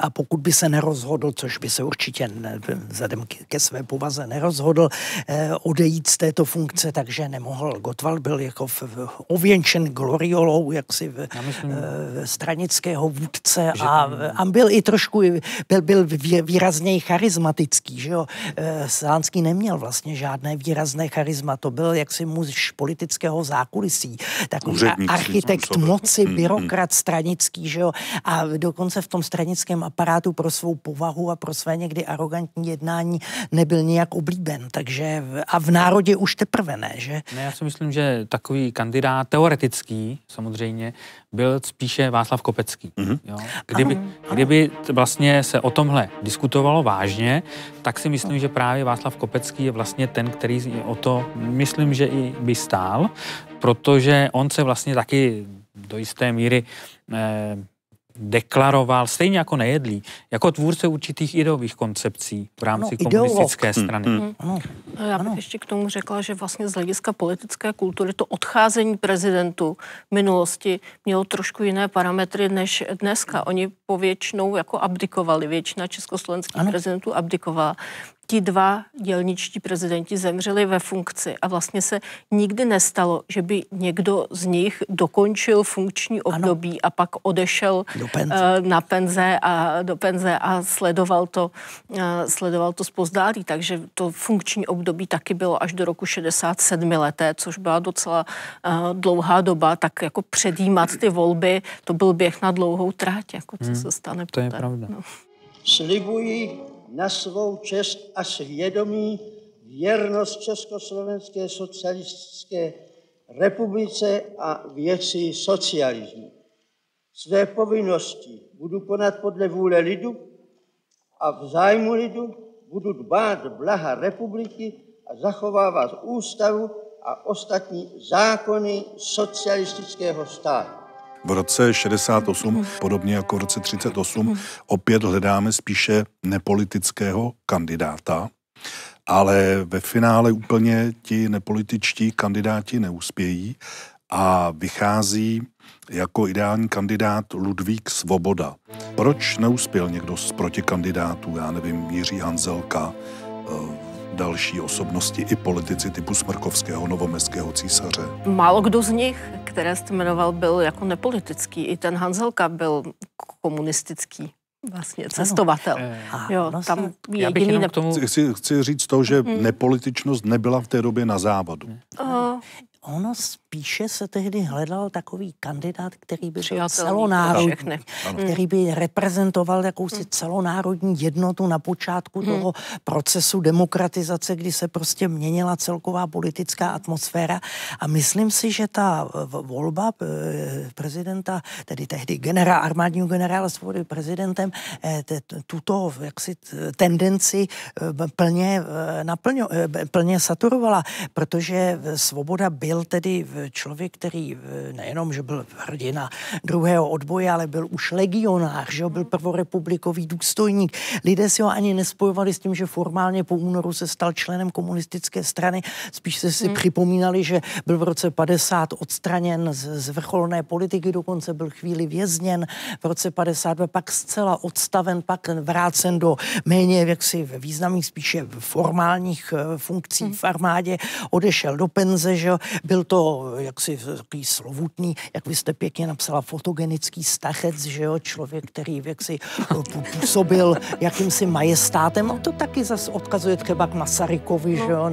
a pokud by se nerozhodl, což by se určitě ne, vzhledem ke své povaze nerozhodl, eh, odejít z této funkce, takže nemohl. Gottwald byl jako v, v, ověnčen gloriolou jaksi v, myslím, eh, stranického vůdce a, a byl i trošku, byl, byl výrazněji charismatický, že jo. Eh, Slánský neměl vlastně žádné výrazné charisma, to byl jaksi muž politického zákulisí, takový architekt moci, mm, byrokrat, stranický, že jo, a dokonce v tom stranickém aparátu pro svou povahu a pro své někdy arrogantní jednání nebyl nijak oblíben, takže a v národě už teprve ne, že? Ne, já si myslím, že takový kandidát teoretický samozřejmě byl spíše Václav Kopecký. Mm-hmm. Jo? Kdyby, ano, kdyby vlastně se o tomhle diskutovalo vážně, tak si myslím, že právě Václav Kopecký je vlastně ten, který o to, myslím, že i by stál, protože on se vlastně taky do jisté míry eh, deklaroval, stejně jako nejedlí, jako tvůrce určitých ideových koncepcí v rámci no, komunistické ideolog. strany. Hmm. Hmm. Ano. Já bych ano. ještě k tomu řekla, že vlastně z hlediska politické kultury to odcházení prezidentů v minulosti mělo trošku jiné parametry než dneska. Oni povětšinou jako abdikovali, většina československých ano. prezidentů abdikovala ti dva dělničtí prezidenti zemřeli ve funkci a vlastně se nikdy nestalo, že by někdo z nich dokončil funkční období ano. a pak odešel do penze. Eh, na penze a do penze a sledoval to, eh, sledoval to zpozdálí. Takže to funkční období taky bylo až do roku 67 leté, což byla docela eh, dlouhá doba, tak jako předjímat ty volby, to byl běh na dlouhou tráť, jako co hmm. se stane To poté. je pravda. No. Slibuji na svou čest a svědomí věrnost Československé socialistické republice a věci socialismu. Své povinnosti budu konat podle vůle lidu a v zájmu lidu budu dbát blaha republiky a zachovávat ústavu a ostatní zákony socialistického státu. V roce 68, podobně jako v roce 38, opět hledáme spíše nepolitického kandidáta, ale ve finále úplně ti nepolitičtí kandidáti neuspějí a vychází jako ideální kandidát Ludvík Svoboda. Proč neuspěl někdo z protikandidátů, já nevím, Jiří Hanzelka, eh, další osobnosti i politici typu Smrkovského, novomestského císaře? Málo kdo z nich, které jste jmenoval, byl jako nepolitický. I ten Hanzelka byl komunistický vlastně cestovatel. Ano. Jo, no, tam jediný ne... tomu... chci, chci říct to, že hmm. nepolitičnost nebyla v té době na závodu. Uh, ono spíše se tehdy hledal takový kandidát, který by byl celonárodní, který by reprezentoval jakousi hmm. celonárodní jednotu na počátku hmm. toho procesu demokratizace, kdy se prostě měnila celková politická atmosféra. A myslím si, že ta volba eh, prezidenta, tedy tehdy generál, armádního generála svobody prezidentem, eh, tuto jaksi tendenci eh, plně, naplňo, plně saturovala, protože svoboda byl tedy člověk, který nejenom, že byl hrdina druhého odboje, ale byl už legionář, že byl prvorepublikový důstojník. Lidé si ho ani nespojovali s tím, že formálně po únoru se stal členem komunistické strany. Spíš se si hmm. připomínali, že byl v roce 50 odstraněn z, z vrcholné politiky, dokonce byl chvíli vězněn. V roce 52 pak zcela odstaven, pak vrácen do méně jaksi významných, spíše formálních eh, funkcí hmm. v armádě, odešel do penze, že byl to jaksi takový slovutný, jak vy jste pěkně napsala, fotogenický stachec, že jo, člověk, který jaksi působil jakýmsi majestátem, a to taky zase odkazuje třeba k Masarykovi, že jo,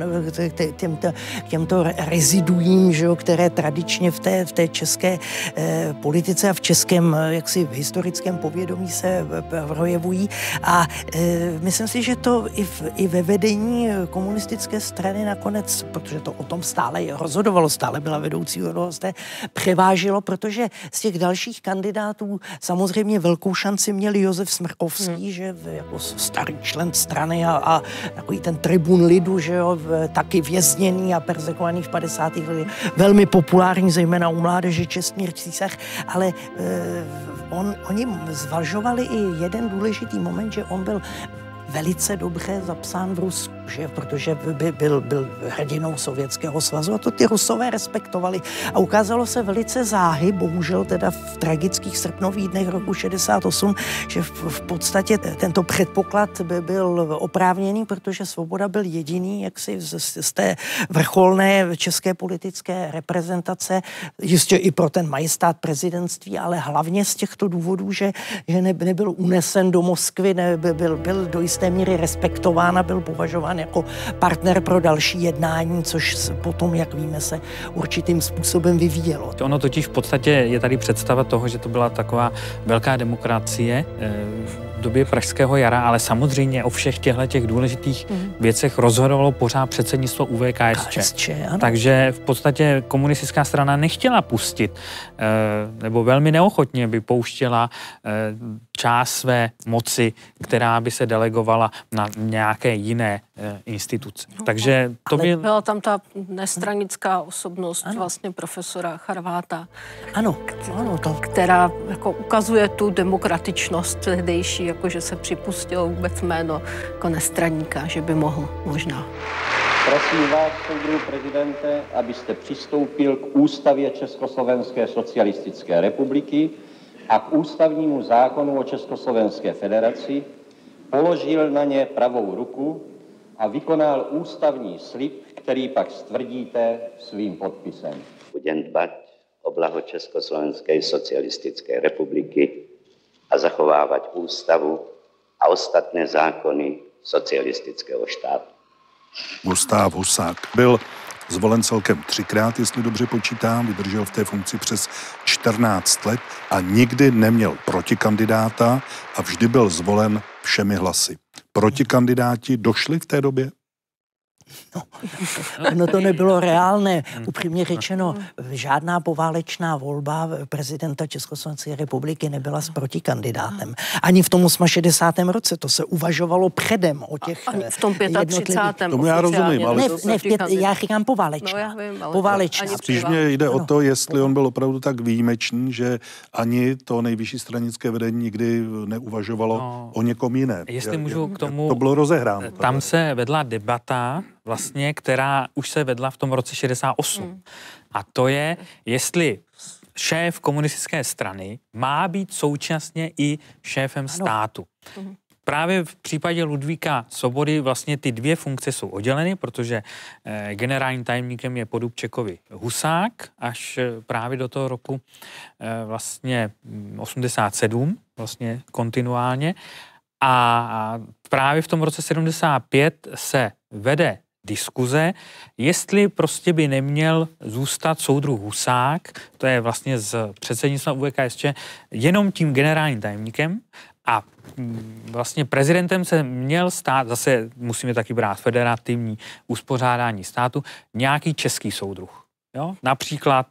těmto, těmto reziduím, že jo, které tradičně v té, v té české eh, politice a v českém eh, jaksi historickém povědomí se projevují. A eh, myslím si, že to i, v, i ve vedení komunistické strany nakonec, protože to o tom stále rozhodovalo, stále byla vedoucí odolosté, převážilo, protože z těch dalších kandidátů samozřejmě velkou šanci měl Josef Smrkovský, hmm. že jako starý člen strany a, a takový ten tribun lidu, že jo, taky vězněný a persekovaný v 50. letech, velmi populární, zejména u mládeže Čestmír Císař, ale e, on, oni zvažovali i jeden důležitý moment, že on byl velice dobře zapsán v Rusku, že? protože by byl, byl hrdinou Sovětského svazu a to ty Rusové respektovali. A ukázalo se velice záhy, bohužel teda v tragických srpnových dnech roku 68, že v, v podstatě tento předpoklad by byl oprávněný, protože Svoboda byl jediný, jak si z, z té vrcholné české politické reprezentace, jistě i pro ten majestát prezidentství, ale hlavně z těchto důvodů, že, že ne, nebyl unesen do Moskvy, ne, byl, byl do jisté míry respektován a byl považován jako partner pro další jednání, což potom, jak víme, se určitým způsobem vyvíjelo. Ono totiž v podstatě je tady představa toho, že to byla taková velká demokracie, eh, době Pražského jara, ale samozřejmě o všech těchto těch důležitých mm. věcech rozhodovalo pořád předsednictvo UVKSČ. KSČ, Takže v podstatě komunistická strana nechtěla pustit, eh, nebo velmi neochotně by pouštěla eh, část své moci, která by se delegovala na nějaké jiné eh, instituce. No, Takže to by... Byla tam ta nestranická osobnost ano. vlastně profesora Charváta. Ano, ano to... Která jako ukazuje tu demokratičnost tehdejší jako že se připustil vůbec jméno jako nestraníka, že by mohl možná. Prosím vás, soudru prezidente, abyste přistoupil k ústavě Československé socialistické republiky a k ústavnímu zákonu o Československé federaci, položil na ně pravou ruku a vykonal ústavní slib, který pak stvrdíte svým podpisem. Budem dbať o blaho Československé socialistické republiky a zachovávat ústavu a ostatné zákony socialistického štátu. Gustav Husák byl zvolen celkem třikrát, jestli dobře počítám, vydržel v té funkci přes 14 let a nikdy neměl protikandidáta a vždy byl zvolen všemi hlasy. Protikandidáti došli v té době? No, ono to nebylo reálné. Upřímně řečeno, žádná poválečná volba prezidenta Československé republiky nebyla s protikandidátem. Ani v tom 68. roce. To se uvažovalo předem o těch Ani v tom 35. Tomu já rozumím, ale... Ne, ne v pět, já říkám poválečná. No, já vím, ale poválečná. Spíš mě jde o to, jestli on byl opravdu tak výjimečný, že ani to nejvyšší stranické vedení nikdy neuvažovalo no, o někom jiném. Jestli můžu k tomu... To bylo rozehráno. Tam se vedla debata vlastně, která už se vedla v tom roce 68. Hmm. A to je, jestli šéf komunistické strany má být současně i šéfem ano. státu. Hmm. Právě v případě Ludvíka Svobody vlastně ty dvě funkce jsou odděleny, protože eh, generálním tajemníkem je Podubčekovi Husák až eh, právě do toho roku eh, vlastně 87, mm, vlastně kontinuálně. A právě v tom roce 75 se vede diskuze, jestli prostě by neměl zůstat soudruh Husák, to je vlastně z předsednictva UVKSČ, jenom tím generálním tajemníkem a mm, vlastně prezidentem se měl stát, zase musíme taky brát federativní uspořádání státu, nějaký český soudruh. Jo? Například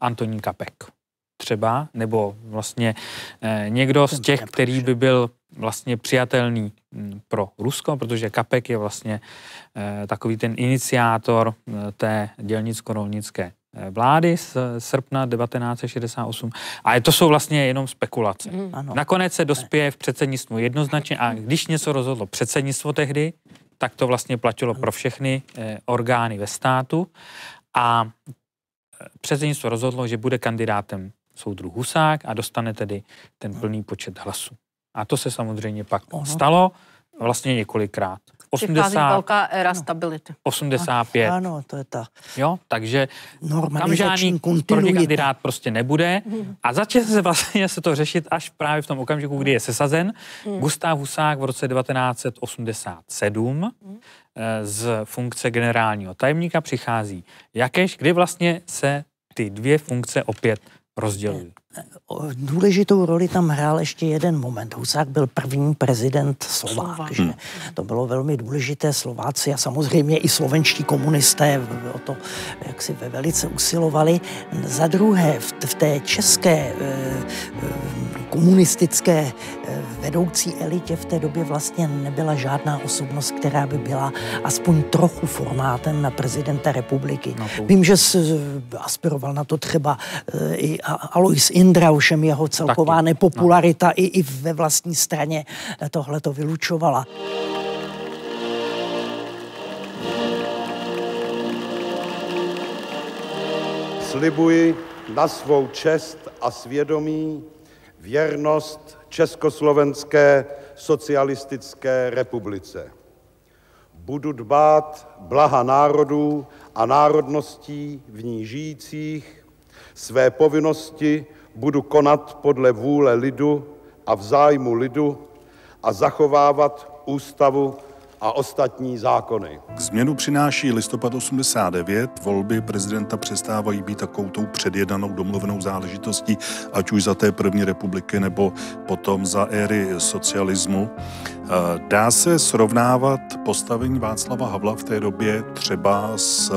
Antonín Kapek třeba, nebo vlastně eh, někdo z těch, který by byl vlastně přijatelný hm, pro Rusko, protože Kapek je vlastně eh, takový ten iniciátor eh, té dělnicko-rolnické vlády z srpna 1968. A to jsou vlastně jenom spekulace. Mm, Nakonec se dospěje v předsednictvu jednoznačně a když něco rozhodlo předsednictvo tehdy, tak to vlastně platilo pro všechny orgány ve státu a předsednictvo rozhodlo, že bude kandidátem soudruh Husák a dostane tedy ten plný počet hlasů. A to se samozřejmě pak ono. stalo vlastně několikrát. 80, velká éra stability. 85. Ano, to je ta. Jo, takže tam žádný protikandidát prostě nebude. Hmm. A začne se vlastně se to řešit až právě v tom okamžiku, kdy je sesazen. Hmm. Gustav Husák v roce 1987 hmm. z funkce generálního tajemníka přichází Jakeš, kdy vlastně se ty dvě funkce opět Разделали. Э, Důležitou roli tam hrál ještě jeden moment. Husák byl první prezident Slovák. Slovák. Že? To bylo velmi důležité. Slováci a samozřejmě i slovenští komunisté o to jak si velice usilovali. Za druhé, v, v té české eh, komunistické eh, vedoucí elitě v té době vlastně nebyla žádná osobnost, která by byla aspoň trochu formátem na prezidenta republiky. No, Vím, že aspiroval na to třeba eh, i Alois Indra, ovšem jeho celková Taky. nepopularita no. i, i ve vlastní straně tohle to vylučovala. Slibuji na svou čest a svědomí věrnost Československé socialistické republice. Budu dbát blaha národů a národností v ní žijících, své povinnosti budu konat podle vůle lidu a v zájmu lidu a zachovávat ústavu a ostatní zákony. K změnu přináší listopad 89. Volby prezidenta přestávají být takovou tou předjednanou domluvenou záležitostí, ať už za té první republiky nebo potom za éry socialismu. Eh, dá se srovnávat postavení Václava Havla v té době třeba s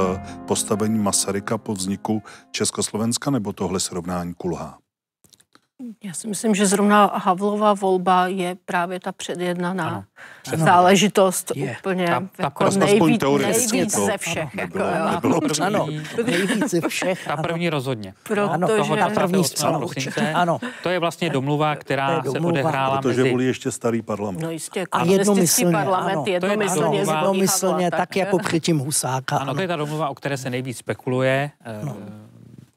postavením Masaryka po vzniku Československa, nebo tohle srovnání kulhá? Já si myslím, že zrovna Havlova volba je právě ta předjednaná ano, záležitost je. úplně ta, ta jako nejvíc, nejvíc ze všech. Jako, nebylo, nebylo ano, nejvíc ze všech. Ta první rozhodně. Protože, ano, toho ta první zcela určitě. Ano. To je vlastně domluva, která domluva. se odehrála Protože volí ještě starý parlament. No jistě, a jednomyslně, parlament ano. jednomyslně, jednomyslně tak jako předtím Husáka. Ano, to je ta domluva, o které se nejvíc spekuluje.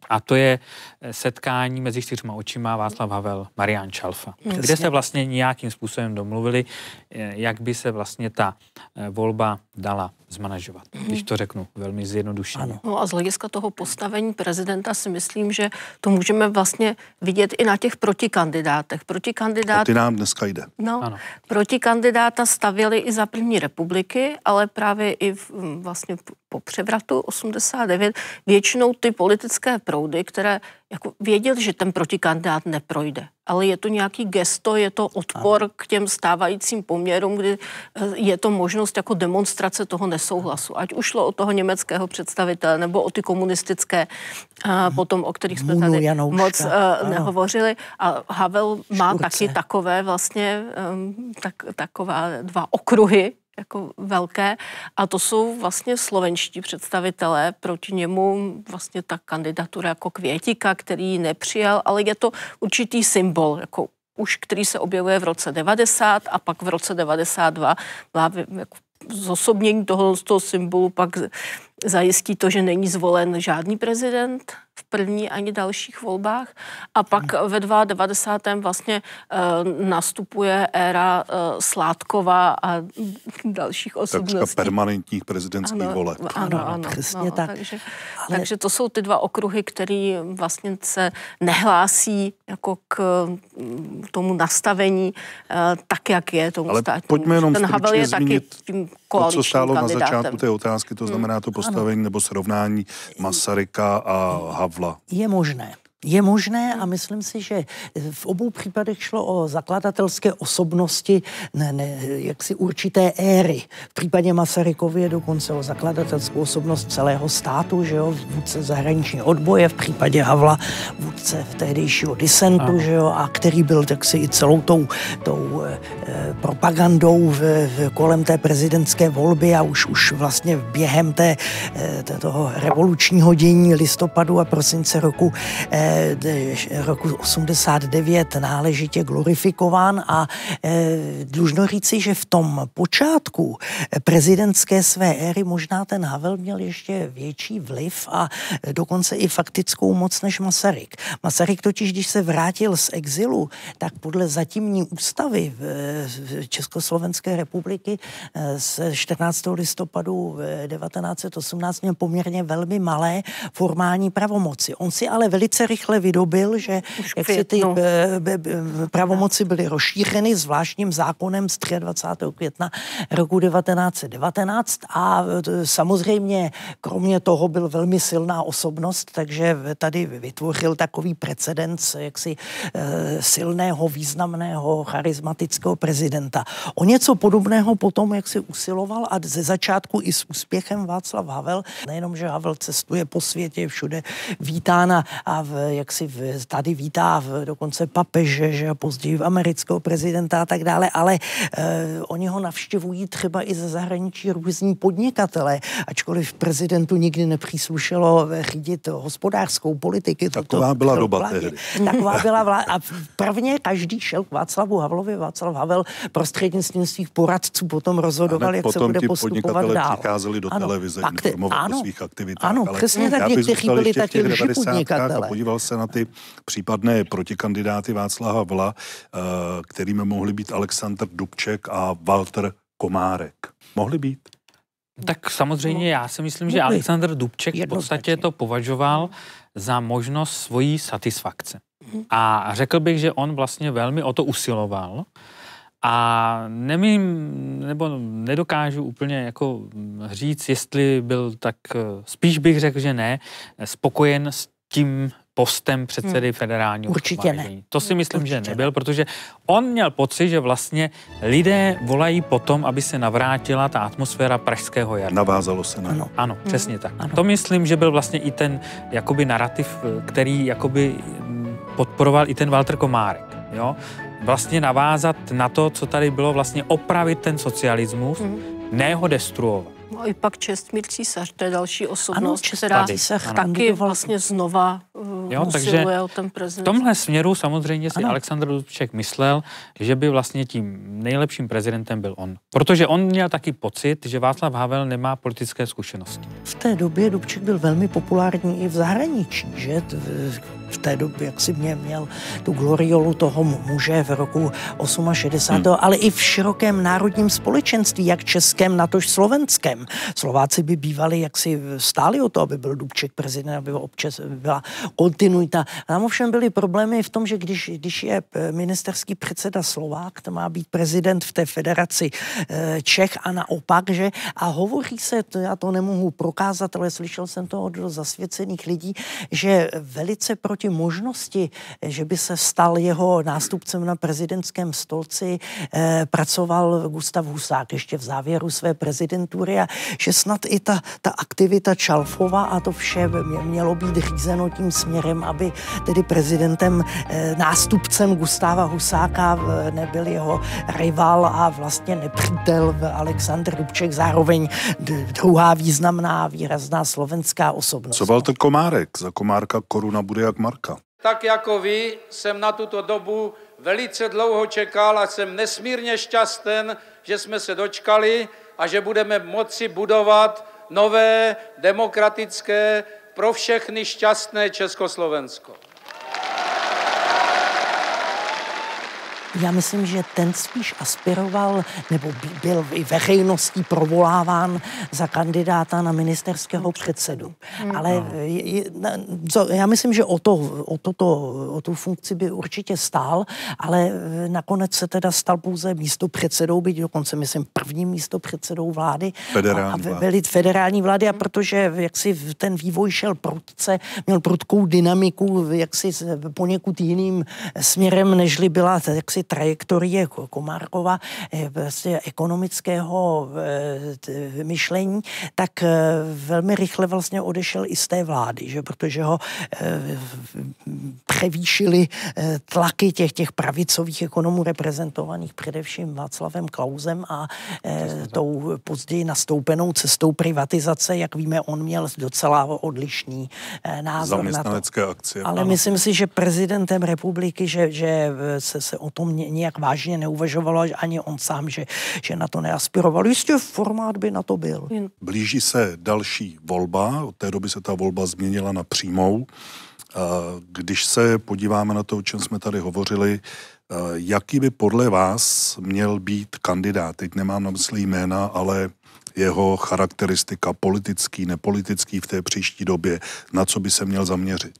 A to je eh, setkání mezi čtyřma očima Václav Havel, Marian Čalfa, Jasně. kde se vlastně nějakým způsobem domluvili, eh, jak by se vlastně ta eh, volba dala zmanažovat, mm. když to řeknu velmi zjednodušeně. No a z hlediska toho postavení prezidenta si myslím, že to můžeme vlastně vidět i na těch protikandidátech. Protikandidát... ty nám dneska jde. No, ano. protikandidáta stavěli i za první republiky, ale právě i v, vlastně po převratu 89 většinou ty politické proudy, které jako věděl, že ten protikandidát neprojde. Ale je to nějaký gesto, je to odpor k těm stávajícím poměrům, kdy eh, je to možnost jako demonstrace toho nesouhlasu. Ať už šlo o toho německého představitele nebo o ty komunistické, a potom o kterých jsme tady Janouška. moc uh, nehovořili. A Havel má Škurce. taky takové vlastně, um, tak, taková dva okruhy, jako velké. A to jsou vlastně slovenští představitelé, proti němu vlastně ta kandidatura jako Květika, který nepřijal, ale je to určitý symbol, jako už který se objevuje v roce 90 a pak v roce 92 jako zosobnění toho, toho symbolu pak zajistí to, že není zvolen žádný prezident v první ani dalších volbách. A pak ve 92. vlastně uh, nastupuje éra uh, Sládkova a dalších osobností. Takřka permanentních prezidentských ano, voleb. Ano, ano. Přesně no, tak. Takže, Ale... takže to jsou ty dva okruhy, které vlastně se nehlásí jako k mm, tomu nastavení uh, tak, jak je tomu Ale státnímu. pojďme jenom Ten Havel je zmínit... taky tím to, co stálo kandidátem. na začátku té otázky, to znamená to postavení nebo srovnání Masaryka a Havla. Je možné. Je možné a myslím si, že v obou případech šlo o zakladatelské osobnosti ne, ne, jaksi určité éry. V případě Masarykovy je dokonce o zakladatelskou osobnost celého státu, že jo, vůdce zahraniční odboje, v případě Havla vůdce tehdejšího disentu, že jo, a který byl taksi i celou tou, tou eh, propagandou v, v, kolem té prezidentské volby a už, už vlastně během té, eh, té- toho revolučního dění listopadu a prosince roku eh, de- roku 89 náležitě glorifikován a eh, dlužno říci, že v tom počátku prezidentské své éry možná ten Havel měl ještě větší vliv a dokonce i faktickou moc než Masaryk. Masaryk totiž, když se vrátil z exilu, tak podle zatímní ústavy Československé republiky eh, z 14. listopadu eh, 1918 měl poměrně velmi malé formální pravomoci. On si ale velice rychle vydobil, že jak si ty eh, be- be- pravomoci byly rozšířeny zvláštním zákonem z 23. května roku 1919 a eh, samozřejmě kromě toho byl velmi silná osobnost, takže tady vytvořil takový precedens jaksi eh, silného, významného, charismatického prezidenta. O něco podobného potom, jak si usiloval a ze začátku i s úspěchem Václav Havel, nejenom, že Havel cestuje po světě, je všude vítána a v, jak si v, tady vítá v, dokonce papeže, že a později amerického prezidenta a tak dále, ale eh, oni ho navštěvují třeba i ze zahraničí různí podnikatelé, ačkoliv prezidentu nikdy nepříslušelo řídit hospodářskou politiky. Taková to- byla doba vládě. tehdy. Taková byla vláda. A prvně každý šel k Václavu Havlovi. Václav Havel prostřednictvím svých poradců potom rozhodoval, jak se bude ti postupovat dál. přicházeli do televize pak ty- informovat ano, o svých aktivitách. Ano, přesně tak, někteří byli taky 90. podíval se na ty případné protikandidáty Václava Havla, eh, kterými mohli být Aleksandr Dubček a Walter Komárek. Mohli být? Tak samozřejmě já si myslím, že. Alexander Dubček v podstatě to považoval za možnost svojí satisfakce. A řekl bych, že on vlastně velmi o to usiloval a nemím, nebo nedokážu úplně jako říct, jestli byl tak, eh, spíš bych řekl, že ne, spokojen s tím postem předsedy Hmm. federálního Určitě ne. To si myslím, že nebyl, protože on měl pocit, že vlastně lidé volají potom, aby se navrátila ta atmosféra pražského jara. Navázalo se na ano. Ano, přesně tak. To myslím, že byl vlastně i ten jakoby narrativ, který jakoby mm, podporoval i ten Walter Komárek. Jo? Vlastně navázat na to, co tady bylo, vlastně opravit ten socialismus, ne ho destruovat. No i pak Čestmír císař, to je další osobnost, Ano, Čestmír která císař taky vlastně znova uh, Jo, takže usiluje o ten v prezident. tomhle směru samozřejmě si Ano. Aleksandr Dubček myslel, že by vlastně tím nejlepším prezidentem byl on. Protože on měl taky pocit, že Václav Havel nemá politické zkušenosti. V té době Dubček byl velmi populární i v zahraničí, že? V- té době, jak si mě měl tu gloriolu toho muže v roku 68, hmm. ale i v širokém národním společenství, jak českém, natož slovenském. Slováci by bývali jaksi stáli o to, aby byl Dubček prezident, aby občas byla kontinuita. Tam ovšem byly problémy v tom, že když, když je eh, ministerský předseda Slovák, to má být prezident v té federaci eh, Čech a naopak, že? A hovoří se, to já to nemohu prokázat, ale slyšel jsem to od zasvěcených lidí, že velice proti možnosti, že by se stal jeho nástupcem na prezidentském stolci, eh, pracoval Gustav Husák ještě v závěru své prezidentury a že snad i ta, ta aktivita Čalfova a to vše mě- mělo být řízeno tím směrem, aby tedy prezidentem, eh, nástupcem Gustáva Husáka eh, nebyl jeho rival a vlastně nepřítel Aleksandr Dubček, zároveň druhá významná, výrazná slovenská osobnost. Co Walter Komárek? Za Komárka koruna bude jak Marka. Tak jako vy jsem na tuto dobu velice dlouho čekal a jsem nesmírně šťasten, že jsme se dočkali a že budeme moci budovat nové, demokratické, pro všechny šťastné Československo. Já myslím, že ten spíš aspiroval, nebo byl i veřejností provoláván za kandidáta na ministerského předsedu. Hmm. Ale je, co, já myslím, že o, to, o, toto, o tu funkci by určitě stál, ale nakonec se teda stal pouze místo předsedou, byť dokonce myslím prvním místo předsedou vlády. Federální a, a velit federální vlády a protože jak si ten vývoj šel prudce, měl prudkou dynamiku, jak si poněkud jiným směrem, nežli byla jaksi trajektorie Komárkova eh, vlastně ekonomického eh, myšlení, tak eh, velmi rychle vlastně odešel i z té vlády, že? protože ho převýšili tlaky těch, těch pravicových ekonomů reprezentovaných především Václavem Klausem a tou později nastoupenou cestou privatizace, jak víme, on měl docela odlišný názor na to. akcie. Ale ano. myslím si, že prezidentem republiky, že, že se, se o tom nějak vážně neuvažovalo, ani on sám, že, že na to neaspiroval. Jistě formát by na to byl. Blíží se další volba, od té doby se ta volba změnila na přímou. Když se podíváme na to, o čem jsme tady hovořili, jaký by podle vás měl být kandidát? Teď nemám na mysli jména, ale jeho charakteristika politický, nepolitický v té příští době, na co by se měl zaměřit?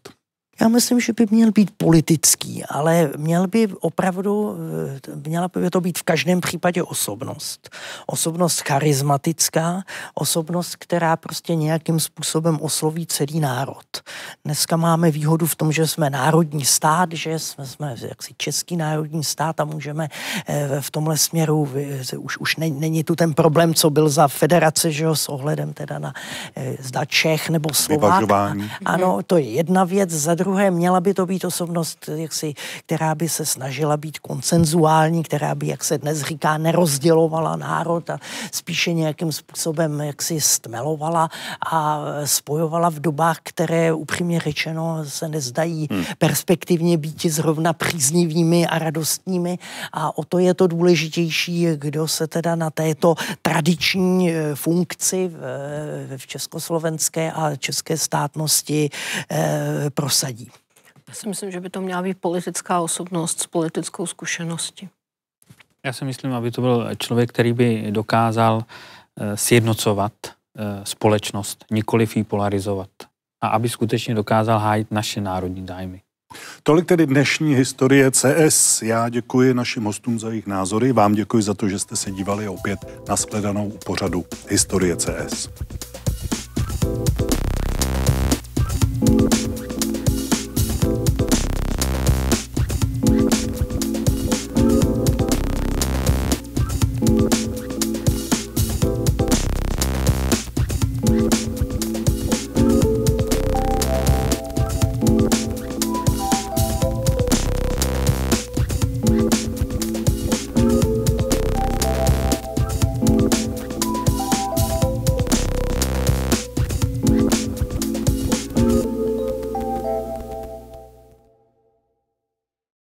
Já myslím, že by měl být politický, ale měl by opravdu, eh, měla by to být v každém případě osobnost. Osobnost charismatická, osobnost, která prostě nějakým způsobem osloví celý národ. Dneska máme výhodu v tom, že jsme národní stát, že jsme, jsme jaksi český národní stát a můžeme eh, v tomhle směru, už, už není tu ten problém, co byl za federace, že jo, s ohledem teda na eh, zda Čech nebo Slovák. Ano, to je jedna věc. Za druhé, měla by to být osobnost, jaksi, která by se snažila být koncenzuální, která by, jak se dnes říká, nerozdělovala národ a spíše nějakým způsobem jaksi stmelovala a spojovala v dobách, které upřímně řečeno se nezdají hmm. perspektivně být zrovna příznivými a radostními a o to je to důležitější, kdo se teda na této tradiční eh, funkci v, v československé a české státnosti eh, prosadí. Já si myslím, že by to měla být politická osobnost s politickou zkušeností. Já si myslím, aby to byl člověk, který by dokázal eh, sjednocovat eh, společnost, nikoliv ji polarizovat. A aby skutečně dokázal hájit naše národní zájmy. Tolik tedy dnešní historie CS. Já děkuji našim hostům za jejich názory, vám děkuji za to, že jste se dívali opět na shledanou pořadu Historie CS.